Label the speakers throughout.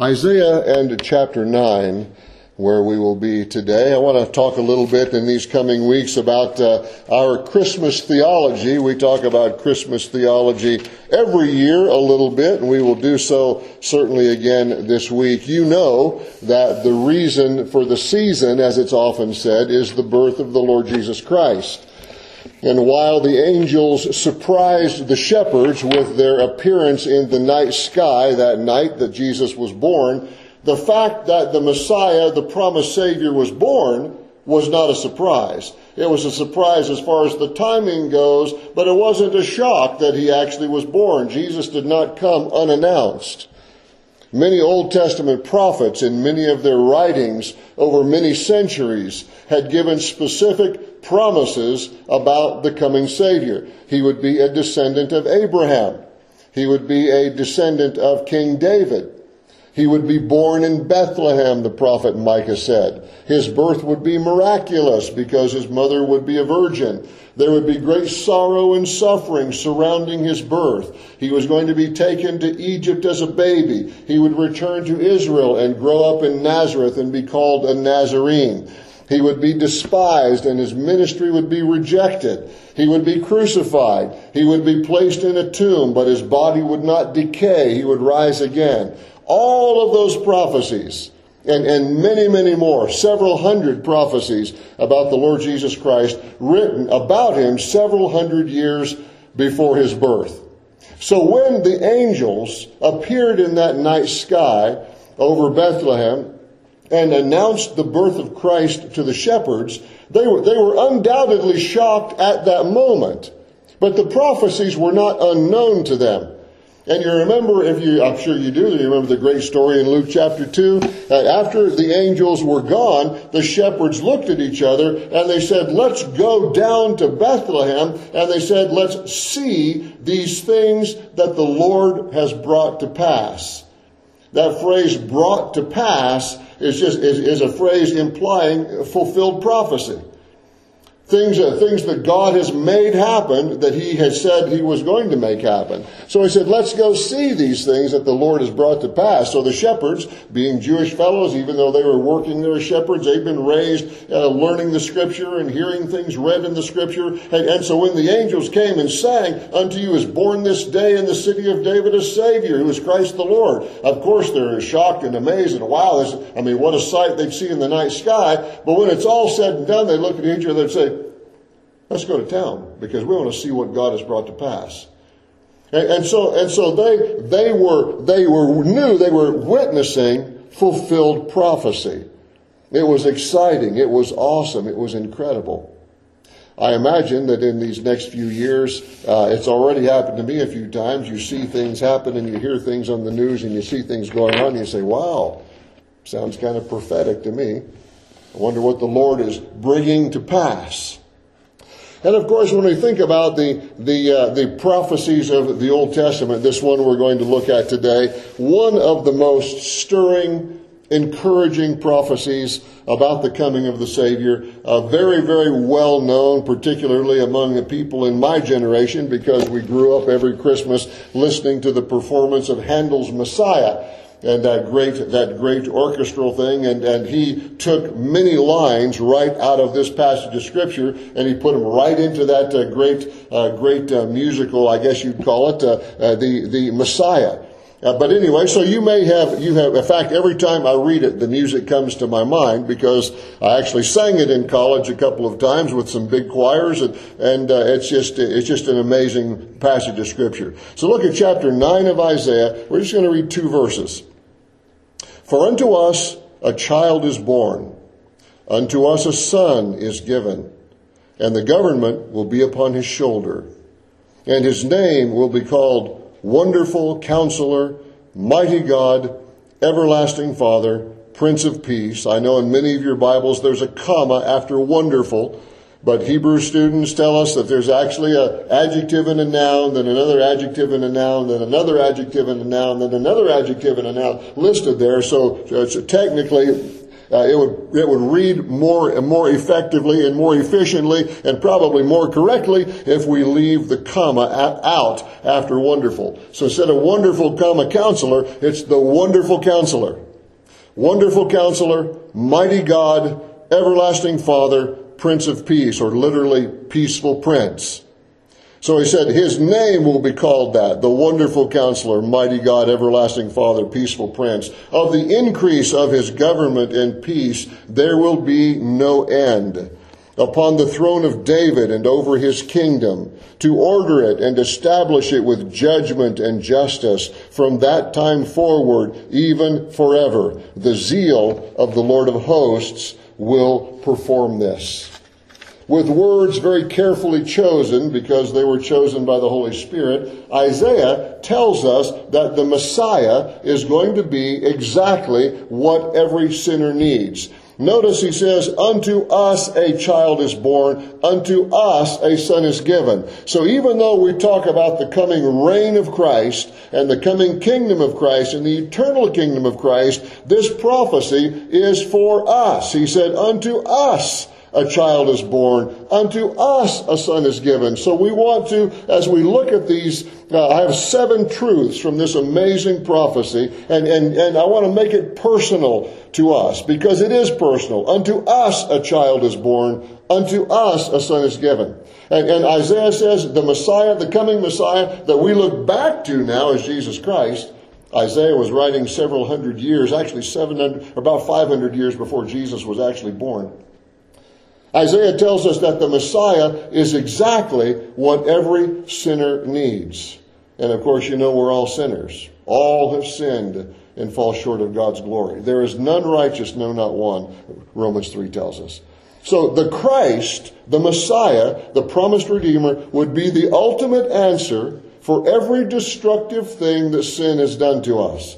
Speaker 1: Isaiah and chapter 9, where we will be today. I want to talk a little bit in these coming weeks about uh, our Christmas theology. We talk about Christmas theology every year a little bit, and we will do so certainly again this week. You know that the reason for the season, as it's often said, is the birth of the Lord Jesus Christ. And while the angels surprised the shepherds with their appearance in the night sky that night that Jesus was born, the fact that the Messiah, the promised Savior, was born was not a surprise. It was a surprise as far as the timing goes, but it wasn't a shock that he actually was born. Jesus did not come unannounced. Many Old Testament prophets in many of their writings over many centuries had given specific promises about the coming Savior. He would be a descendant of Abraham. He would be a descendant of King David. He would be born in Bethlehem, the prophet Micah said. His birth would be miraculous because his mother would be a virgin. There would be great sorrow and suffering surrounding his birth. He was going to be taken to Egypt as a baby. He would return to Israel and grow up in Nazareth and be called a Nazarene. He would be despised and his ministry would be rejected. He would be crucified. He would be placed in a tomb, but his body would not decay. He would rise again. All of those prophecies, and, and many, many more, several hundred prophecies about the Lord Jesus Christ written about him several hundred years before his birth. So when the angels appeared in that night sky over Bethlehem and announced the birth of Christ to the shepherds, they were, they were undoubtedly shocked at that moment. But the prophecies were not unknown to them. And you remember, if you, I'm sure you do, you remember the great story in Luke chapter 2. Uh, after the angels were gone, the shepherds looked at each other and they said, let's go down to Bethlehem. And they said, let's see these things that the Lord has brought to pass. That phrase brought to pass is just, is, is a phrase implying fulfilled prophecy. Things, things that God has made happen that He has said He was going to make happen. So He said, let's go see these things that the Lord has brought to pass. So the shepherds, being Jewish fellows, even though they were working there as shepherds, they've been raised uh, learning the Scripture and hearing things read in the Scripture. And, and so when the angels came and sang, Unto you is born this day in the city of David a Savior, who is Christ the Lord. Of course, they're shocked and amazed and wow, this, I mean, what a sight they'd see in the night sky. But when it's all said and done, they look at each other and say, Let's go to town because we want to see what God has brought to pass. And, and so, and so they, they were, they were, knew they were witnessing fulfilled prophecy. It was exciting. It was awesome. It was incredible. I imagine that in these next few years, uh, it's already happened to me a few times. You see things happen and you hear things on the news and you see things going on and you say, wow, sounds kind of prophetic to me. I wonder what the Lord is bringing to pass. And of course, when we think about the, the, uh, the prophecies of the Old Testament, this one we're going to look at today, one of the most stirring, encouraging prophecies about the coming of the Savior, uh, very, very well known, particularly among the people in my generation, because we grew up every Christmas listening to the performance of Handel's Messiah and that great that great orchestral thing and and he took many lines right out of this passage of scripture and he put them right into that uh, great uh, great uh, musical I guess you'd call it uh, uh, the the Messiah uh, but anyway, so you may have, you have, in fact, every time I read it, the music comes to my mind because I actually sang it in college a couple of times with some big choirs and, and it's just, it's just an amazing passage of scripture. So look at chapter 9 of Isaiah. We're just going to read two verses. For unto us a child is born, unto us a son is given, and the government will be upon his shoulder, and his name will be called Wonderful Counselor, Mighty God, Everlasting Father, Prince of Peace. I know in many of your Bibles there's a comma after wonderful but Hebrew students tell us that there's actually an adjective and a noun, then another adjective and a noun, then another adjective and a noun, then another adjective and a noun listed there. So, so technically, Uh, it would it would read more and more effectively and more efficiently and probably more correctly if we leave the comma out after wonderful. So instead of wonderful comma counselor, it's the wonderful counselor. Wonderful counselor, mighty God, everlasting Father, Prince of Peace, or literally peaceful prince. So he said, His name will be called that, the wonderful counselor, mighty God, everlasting Father, peaceful prince. Of the increase of his government and peace, there will be no end. Upon the throne of David and over his kingdom, to order it and establish it with judgment and justice from that time forward, even forever. The zeal of the Lord of hosts will perform this with words very carefully chosen because they were chosen by the Holy Spirit, Isaiah tells us that the Messiah is going to be exactly what every sinner needs. Notice he says, Unto us a child is born, unto us a son is given. So even though we talk about the coming reign of Christ and the coming kingdom of Christ and the eternal kingdom of Christ, this prophecy is for us. He said, Unto us a child is born, unto us a son is given. So we want to, as we look at these, uh, I have seven truths from this amazing prophecy, and, and, and I want to make it personal to us, because it is personal. Unto us a child is born, unto us a son is given. And, and Isaiah says the Messiah, the coming Messiah that we look back to now is Jesus Christ. Isaiah was writing several hundred years, actually 700, about 500 years before Jesus was actually born. Isaiah tells us that the Messiah is exactly what every sinner needs. And of course, you know we're all sinners. All have sinned and fall short of God's glory. There is none righteous, no, not one, Romans 3 tells us. So the Christ, the Messiah, the promised Redeemer, would be the ultimate answer for every destructive thing that sin has done to us.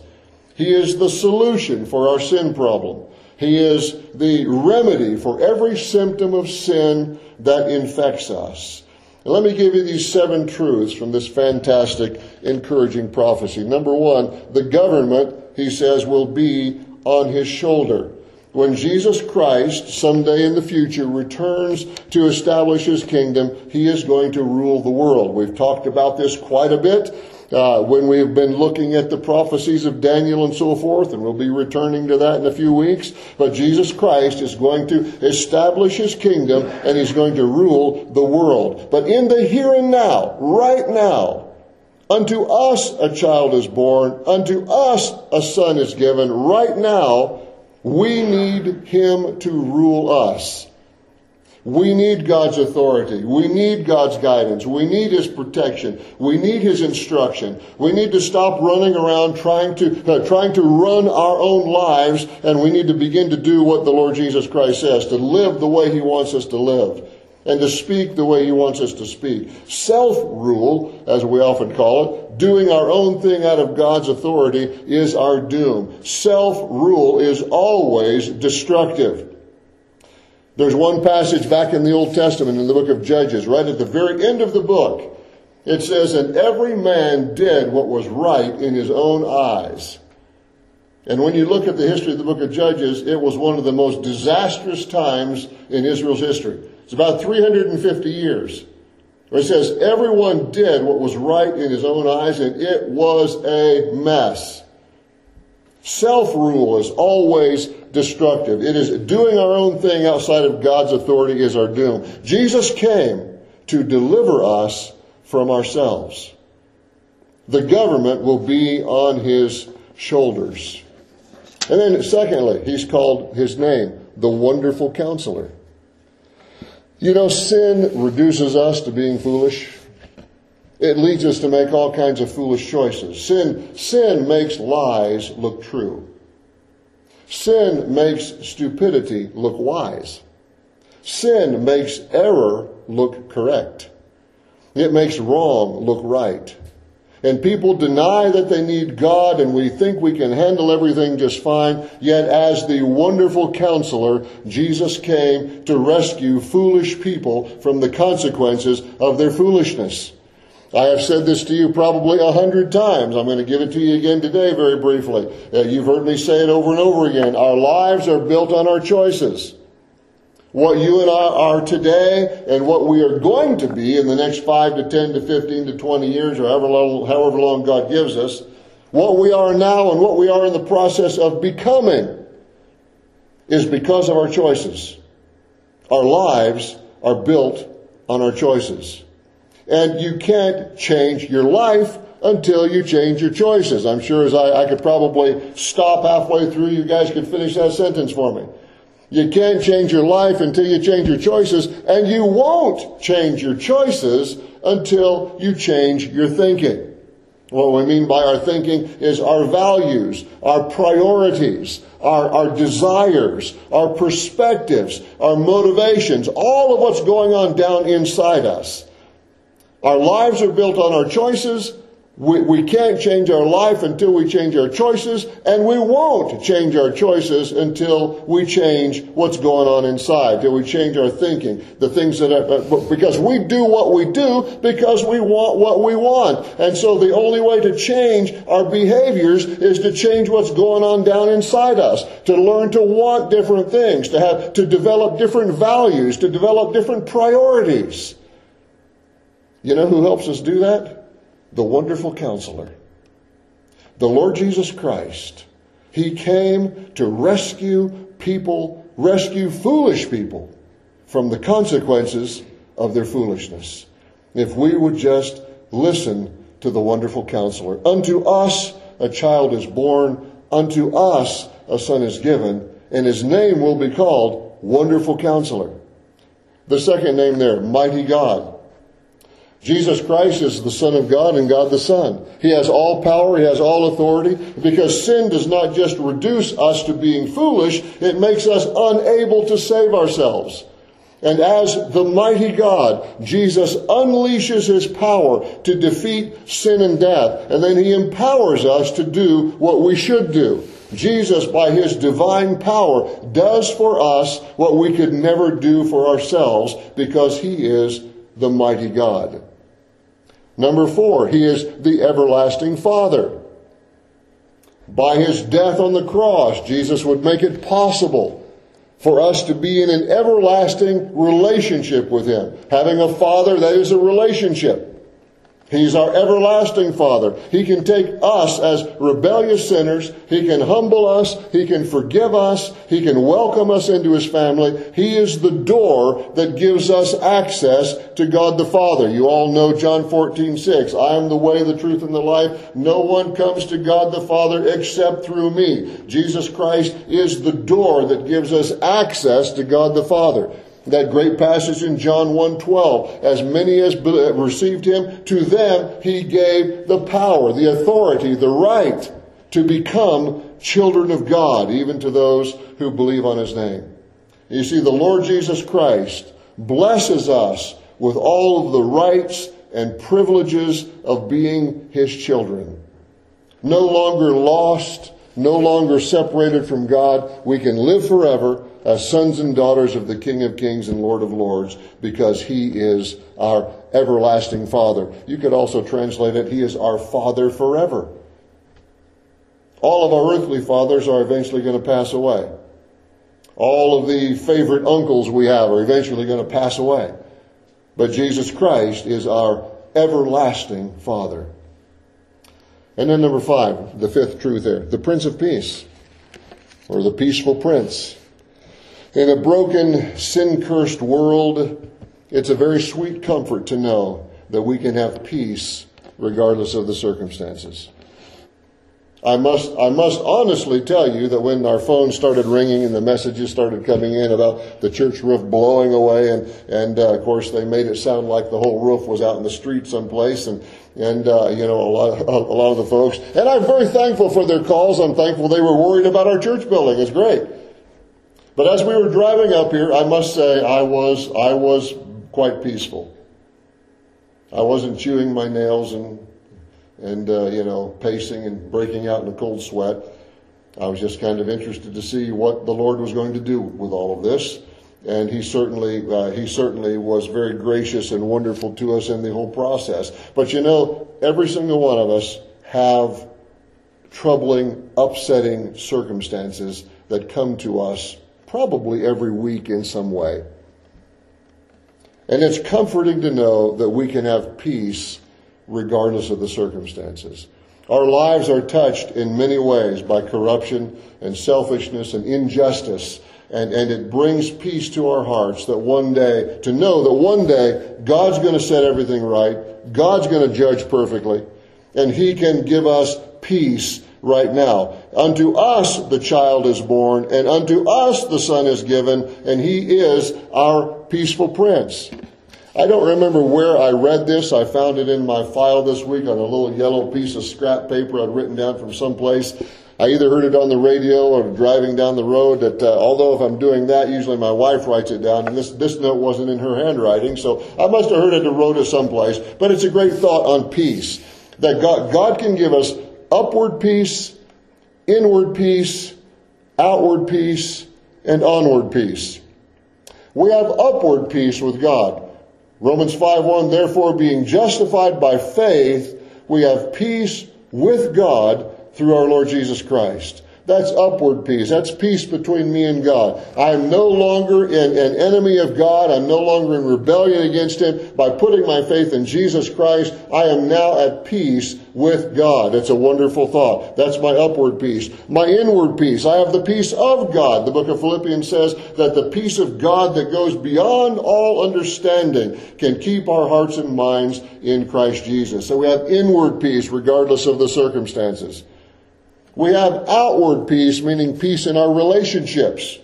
Speaker 1: He is the solution for our sin problem. He is the remedy for every symptom of sin that infects us. And let me give you these seven truths from this fantastic, encouraging prophecy. Number one, the government, he says, will be on his shoulder. When Jesus Christ, someday in the future, returns to establish his kingdom, he is going to rule the world. We've talked about this quite a bit uh, when we've been looking at the prophecies of Daniel and so forth, and we'll be returning to that in a few weeks. But Jesus Christ is going to establish his kingdom and he's going to rule the world. But in the here and now, right now, Unto us a child is born, unto us a son is given. Right now, we need him to rule us. We need God's authority. We need God's guidance. We need His protection. We need His instruction. We need to stop running around trying to, uh, trying to run our own lives and we need to begin to do what the Lord Jesus Christ says, to live the way He wants us to live and to speak the way He wants us to speak. Self-rule, as we often call it, doing our own thing out of God's authority is our doom. Self-rule is always destructive. There's one passage back in the Old Testament in the book of Judges, right at the very end of the book. It says, And every man did what was right in his own eyes. And when you look at the history of the book of Judges, it was one of the most disastrous times in Israel's history. It's about 350 years. Where it says, everyone did what was right in his own eyes, and it was a mess. Self-rule is always destructive. It is doing our own thing outside of God's authority is our doom. Jesus came to deliver us from ourselves. The government will be on his shoulders. And then secondly, he's called his name, the wonderful counselor. You know, sin reduces us to being foolish. It leads us to make all kinds of foolish choices. Sin, sin makes lies look true. Sin makes stupidity look wise. Sin makes error look correct. It makes wrong look right. And people deny that they need God and we think we can handle everything just fine. Yet as the wonderful counselor, Jesus came to rescue foolish people from the consequences of their foolishness. I have said this to you probably a hundred times. I'm going to give it to you again today very briefly. Uh, you've heard me say it over and over again. Our lives are built on our choices. What you and I are today and what we are going to be in the next 5 to 10 to 15 to 20 years or however long, however long God gives us, what we are now and what we are in the process of becoming is because of our choices. Our lives are built on our choices. And you can't change your life until you change your choices. I'm sure as I, I could probably stop halfway through, you guys could finish that sentence for me. You can't change your life until you change your choices, and you won't change your choices until you change your thinking. What we mean by our thinking is our values, our priorities, our, our desires, our perspectives, our motivations, all of what's going on down inside us. Our lives are built on our choices. We, we can't change our life until we change our choices, and we won't change our choices until we change what's going on inside, till we change our thinking, the things that are, uh, because we do what we do because we want what we want. And so the only way to change our behaviors is to change what's going on down inside us, to learn to want different things, to have, to develop different values, to develop different priorities. You know who helps us do that? The wonderful counselor. The Lord Jesus Christ. He came to rescue people, rescue foolish people from the consequences of their foolishness. If we would just listen to the wonderful counselor. Unto us a child is born, unto us a son is given, and his name will be called Wonderful Counselor. The second name there, Mighty God. Jesus Christ is the Son of God and God the Son. He has all power, He has all authority, because sin does not just reduce us to being foolish, it makes us unable to save ourselves. And as the mighty God, Jesus unleashes His power to defeat sin and death, and then He empowers us to do what we should do. Jesus, by His divine power, does for us what we could never do for ourselves because He is the mighty God. Number four, he is the everlasting Father. By his death on the cross, Jesus would make it possible for us to be in an everlasting relationship with him. Having a father, that is a relationship. He's our everlasting Father. He can take us as rebellious sinners. He can humble us. He can forgive us. He can welcome us into His family. He is the door that gives us access to God the Father. You all know John 14, 6. I am the way, the truth, and the life. No one comes to God the Father except through me. Jesus Christ is the door that gives us access to God the Father. That great passage in John 1:12, as many as received him, to them he gave the power, the authority, the right to become children of God, even to those who believe on his name. You see, the Lord Jesus Christ blesses us with all of the rights and privileges of being his children. No longer lost, no longer separated from God, we can live forever as sons and daughters of the King of Kings and Lord of Lords because he is our everlasting Father. You could also translate it, he is our Father forever. All of our earthly fathers are eventually going to pass away. All of the favorite uncles we have are eventually going to pass away. But Jesus Christ is our everlasting Father. And then number five, the fifth truth there, the Prince of Peace, or the peaceful Prince. In a broken, sin cursed world, it's a very sweet comfort to know that we can have peace regardless of the circumstances. I must, I must honestly tell you that when our phones started ringing and the messages started coming in about the church roof blowing away, and, and uh, of course they made it sound like the whole roof was out in the street someplace, and, and uh, you know, a lot, a lot of the folks. And I'm very thankful for their calls. I'm thankful they were worried about our church building. It's great. But as we were driving up here, I must say I was, I was quite peaceful. I wasn't chewing my nails and, and, uh, you know, pacing and breaking out in a cold sweat. I was just kind of interested to see what the Lord was going to do with all of this. and he certainly uh, he certainly was very gracious and wonderful to us in the whole process. But you know, every single one of us have troubling, upsetting circumstances that come to us probably every week in some way. And it's comforting to know that we can have peace regardless of the circumstances. Our lives are touched in many ways by corruption and selfishness and injustice. And, and it brings peace to our hearts that one day, to know that one day God's going to set everything right. God's going to judge perfectly. And He can give us peace right now. Unto us the child is born, and unto us the son is given, and He is our peaceful prince. I don't remember where I read this. I found it in my file this week on a little yellow piece of scrap paper I'd written down from someplace. I either heard it on the radio or driving down the road that, uh, although if I'm doing that, usually my wife writes it down and this, this note wasn't in her handwriting. So I must have heard it on the road or someplace, but it's a great thought on peace. That God, God can give us upward peace, inward peace, outward peace, and onward peace. We have upward peace with God. Romans 5:1 Therefore being justified by faith we have peace with God through our Lord Jesus Christ. That's upward peace. That's peace between me and God. I am no longer in, an enemy of God. I'm no longer in rebellion against Him. By putting my faith in Jesus Christ, I am now at peace with God. It's a wonderful thought. That's my upward peace. My inward peace. I have the peace of God. The book of Philippians says that the peace of God that goes beyond all understanding can keep our hearts and minds in Christ Jesus. So we have inward peace regardless of the circumstances. We have outward peace, meaning peace in our relationships.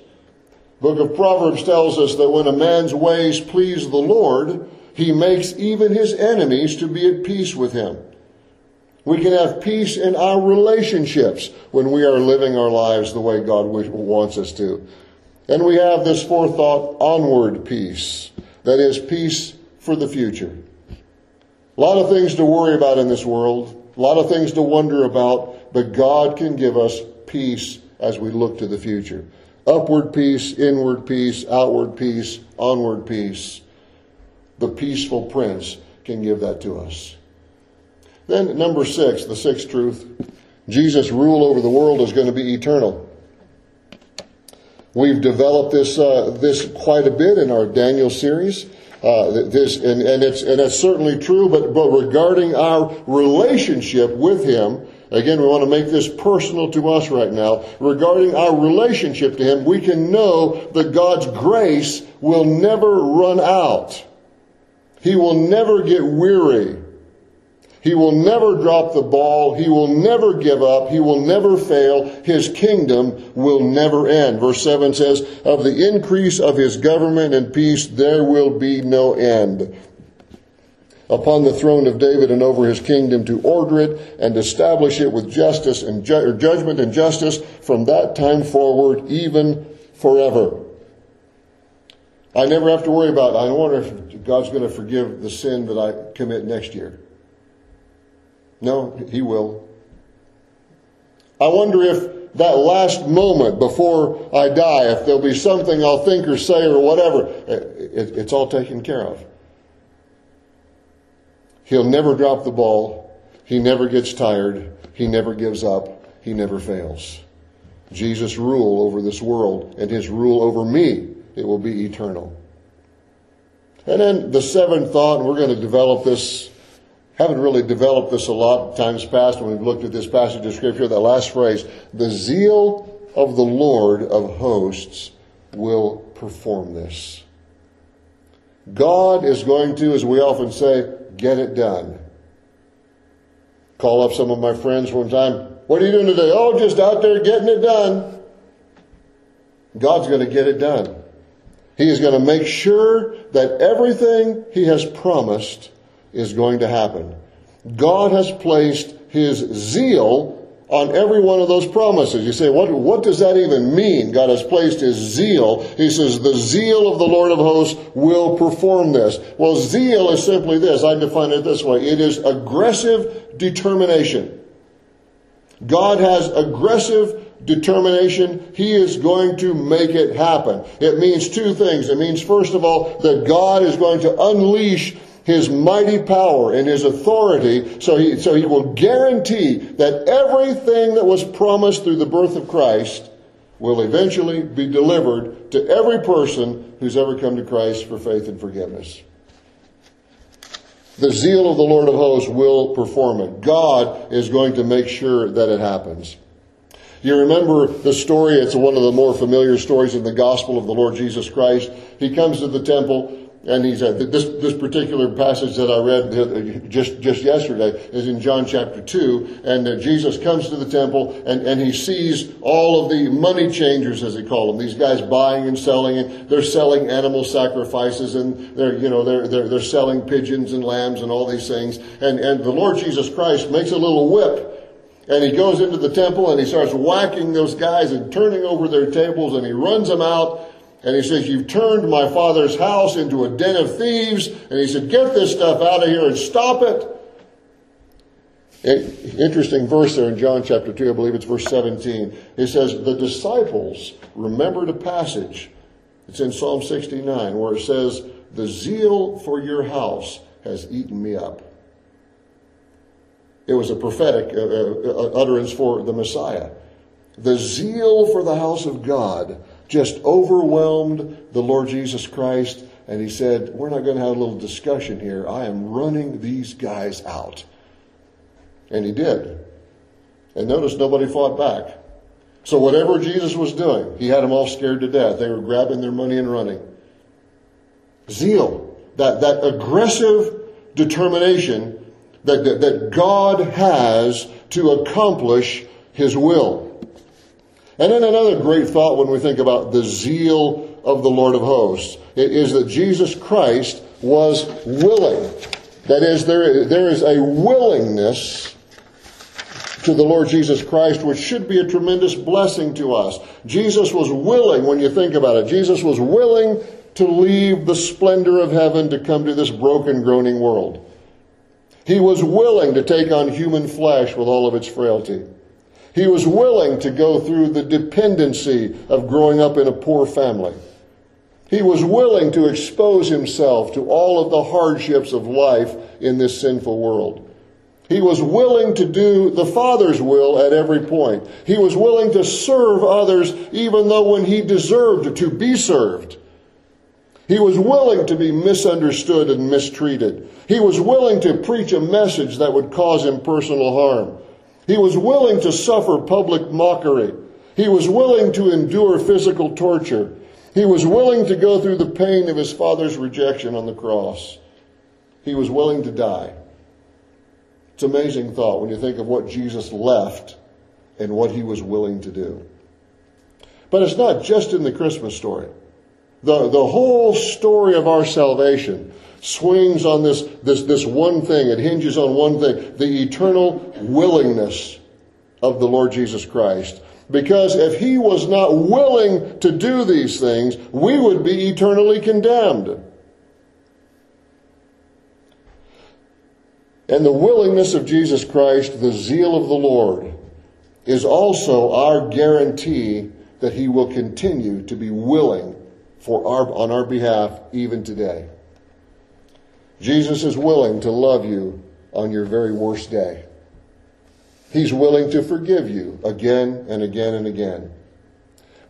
Speaker 1: Book of Proverbs tells us that when a man's ways please the Lord, he makes even his enemies to be at peace with him. We can have peace in our relationships when we are living our lives the way God wants us to. And we have this forethought onward peace. That is peace for the future. A lot of things to worry about in this world. A lot of things to wonder about. But God can give us peace as we look to the future. Upward peace, inward peace, outward peace, onward peace. The peaceful prince can give that to us. Then, number six, the sixth truth Jesus' rule over the world is going to be eternal. We've developed this, uh, this quite a bit in our Daniel series. Uh, this, and, and, it's, and it's certainly true, but, but regarding our relationship with Him, Again, we want to make this personal to us right now. Regarding our relationship to Him, we can know that God's grace will never run out. He will never get weary. He will never drop the ball. He will never give up. He will never fail. His kingdom will never end. Verse 7 says, Of the increase of his government and peace there will be no end upon the throne of David and over his kingdom to order it and establish it with justice and ju- judgment and justice from that time forward, even forever. I never have to worry about, I wonder if God's going to forgive the sin that I commit next year. No, He will. I wonder if that last moment before I die, if there'll be something I'll think or say or whatever, it's all taken care of. He'll never drop the ball. He never gets tired. He never gives up. He never fails. Jesus' rule over this world and his rule over me, it will be eternal. And then the seventh thought, and we're going to develop this, haven't really developed this a lot times past when we've looked at this passage of scripture, that last phrase, the zeal of the Lord of hosts will perform this. God is going to, as we often say, get it done. Call up some of my friends one time. What are you doing today? Oh, just out there getting it done. God's going to get it done. He is going to make sure that everything He has promised is going to happen. God has placed His zeal on every one of those promises. You say, what, what does that even mean? God has placed his zeal. He says, the zeal of the Lord of hosts will perform this. Well, zeal is simply this. I define it this way. It is aggressive determination. God has aggressive determination, He is going to make it happen. It means two things. It means, first of all, that God is going to unleash his mighty power and his authority so he, so he will guarantee that everything that was promised through the birth of Christ will eventually be delivered to every person who's ever come to Christ for faith and forgiveness. The zeal of the Lord of hosts will perform it. God is going to make sure that it happens. You remember the story, it's one of the more familiar stories in the gospel of the Lord Jesus Christ. He comes to the temple and he said this this particular passage that I read just just yesterday is in John chapter two, and uh, Jesus comes to the temple and, and he sees all of the money changers, as he called them, these guys buying and selling, and they're selling animal sacrifices, and they're you know they're they're, they're selling pigeons and lambs and all these things, and and the Lord Jesus Christ makes a little whip. And he goes into the temple and he starts whacking those guys and turning over their tables and he runs them out and he says, You've turned my father's house into a den of thieves. And he said, Get this stuff out of here and stop it. Interesting verse there in John chapter 2, I believe it's verse 17. It says, The disciples remembered a passage. It's in Psalm 69 where it says, The zeal for your house has eaten me up. It was a prophetic uh, uh, utterance for the Messiah. The zeal for the house of God just overwhelmed the Lord Jesus Christ. And he said, We're not going to have a little discussion here. I am running these guys out. And he did. And notice nobody fought back. So whatever Jesus was doing, he had them all scared to death. They were grabbing their money and running. Zeal, that, that aggressive determination that, that, that God has to accomplish his will. And then another great thought when we think about the zeal of the Lord of hosts is that Jesus Christ was willing. That is, there, there is a willingness to the Lord Jesus Christ, which should be a tremendous blessing to us. Jesus was willing, when you think about it, Jesus was willing to leave the splendor of heaven to come to this broken, groaning world. He was willing to take on human flesh with all of its frailty. He was willing to go through the dependency of growing up in a poor family. He was willing to expose himself to all of the hardships of life in this sinful world. He was willing to do the Father's will at every point. He was willing to serve others even though when he deserved to be served. He was willing to be misunderstood and mistreated. He was willing to preach a message that would cause him personal harm. He was willing to suffer public mockery. He was willing to endure physical torture. He was willing to go through the pain of his father's rejection on the cross. He was willing to die. It's an amazing thought when you think of what Jesus left and what he was willing to do. But it's not just in the Christmas story. The, the whole story of our salvation swings on this, this, this one thing. It hinges on one thing the eternal willingness of the Lord Jesus Christ. Because if he was not willing to do these things, we would be eternally condemned. And the willingness of Jesus Christ, the zeal of the Lord, is also our guarantee that he will continue to be willing for our, on our behalf even today. Jesus is willing to love you on your very worst day. He's willing to forgive you again and again and again.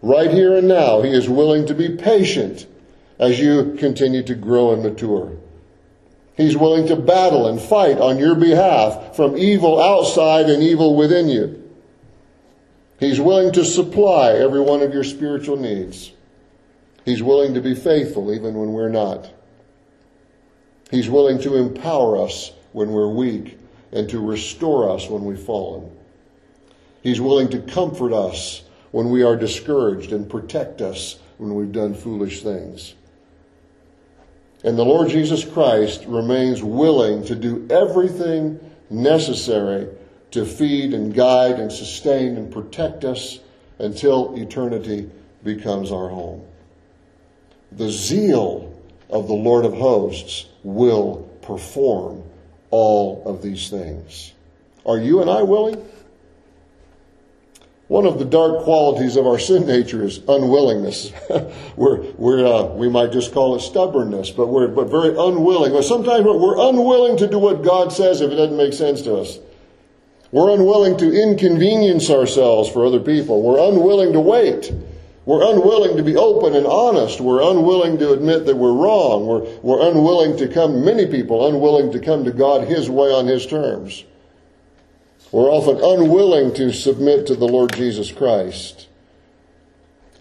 Speaker 1: Right here and now, He is willing to be patient as you continue to grow and mature. He's willing to battle and fight on your behalf from evil outside and evil within you. He's willing to supply every one of your spiritual needs. He's willing to be faithful even when we're not. He's willing to empower us when we're weak and to restore us when we've fallen. He's willing to comfort us when we are discouraged and protect us when we've done foolish things. And the Lord Jesus Christ remains willing to do everything necessary to feed and guide and sustain and protect us until eternity becomes our home. The zeal of the Lord of hosts will perform all of these things. Are you and I willing? One of the dark qualities of our sin nature is unwillingness. we're, we're, uh, we might just call it stubbornness, but we're but very unwilling. Or sometimes we're unwilling to do what God says if it doesn't make sense to us. We're unwilling to inconvenience ourselves for other people. We're unwilling to wait. We're unwilling to be open and honest. We're unwilling to admit that we're wrong. We're, we're unwilling to come, many people unwilling to come to God His way on His terms. We're often unwilling to submit to the Lord Jesus Christ.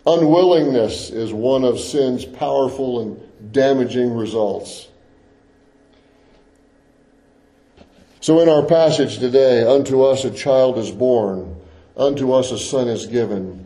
Speaker 1: Unwillingness is one of sin's powerful and damaging results. So, in our passage today, unto us a child is born, unto us a son is given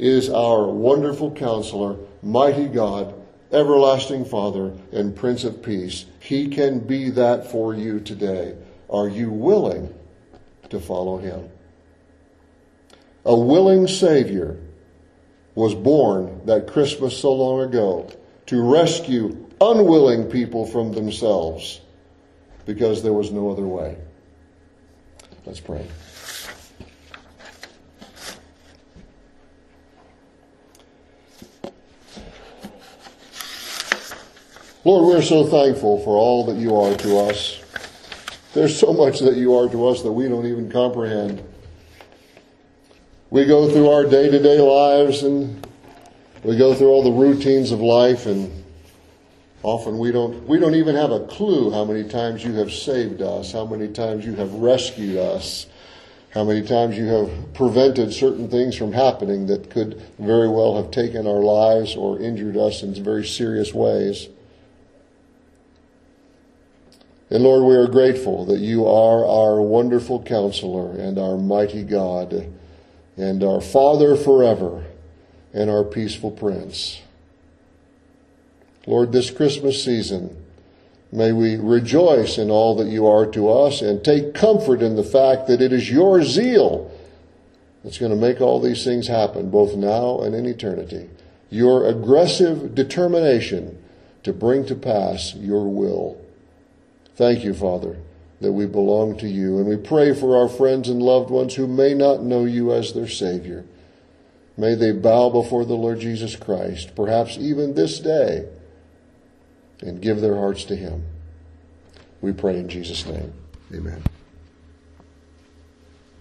Speaker 1: is our wonderful counselor, mighty God, everlasting Father, and Prince of Peace. He can be that for you today. Are you willing to follow him? A willing Savior was born that Christmas so long ago to rescue unwilling people from themselves because there was no other way. Let's pray. Lord, we're so thankful for all that you are to us. There's so much that you are to us that we don't even comprehend. We go through our day to day lives and we go through all the routines of life and often we don't, we don't even have a clue how many times you have saved us, how many times you have rescued us, how many times you have prevented certain things from happening that could very well have taken our lives or injured us in very serious ways. And Lord, we are grateful that you are our wonderful counselor and our mighty God and our Father forever and our peaceful Prince. Lord, this Christmas season, may we rejoice in all that you are to us and take comfort in the fact that it is your zeal that's going to make all these things happen, both now and in eternity. Your aggressive determination to bring to pass your will. Thank you, Father, that we belong to you. And we pray for our friends and loved ones who may not know you as their Savior. May they bow before the Lord Jesus Christ, perhaps even this day, and give their hearts to Him. We pray in Jesus' name. Amen.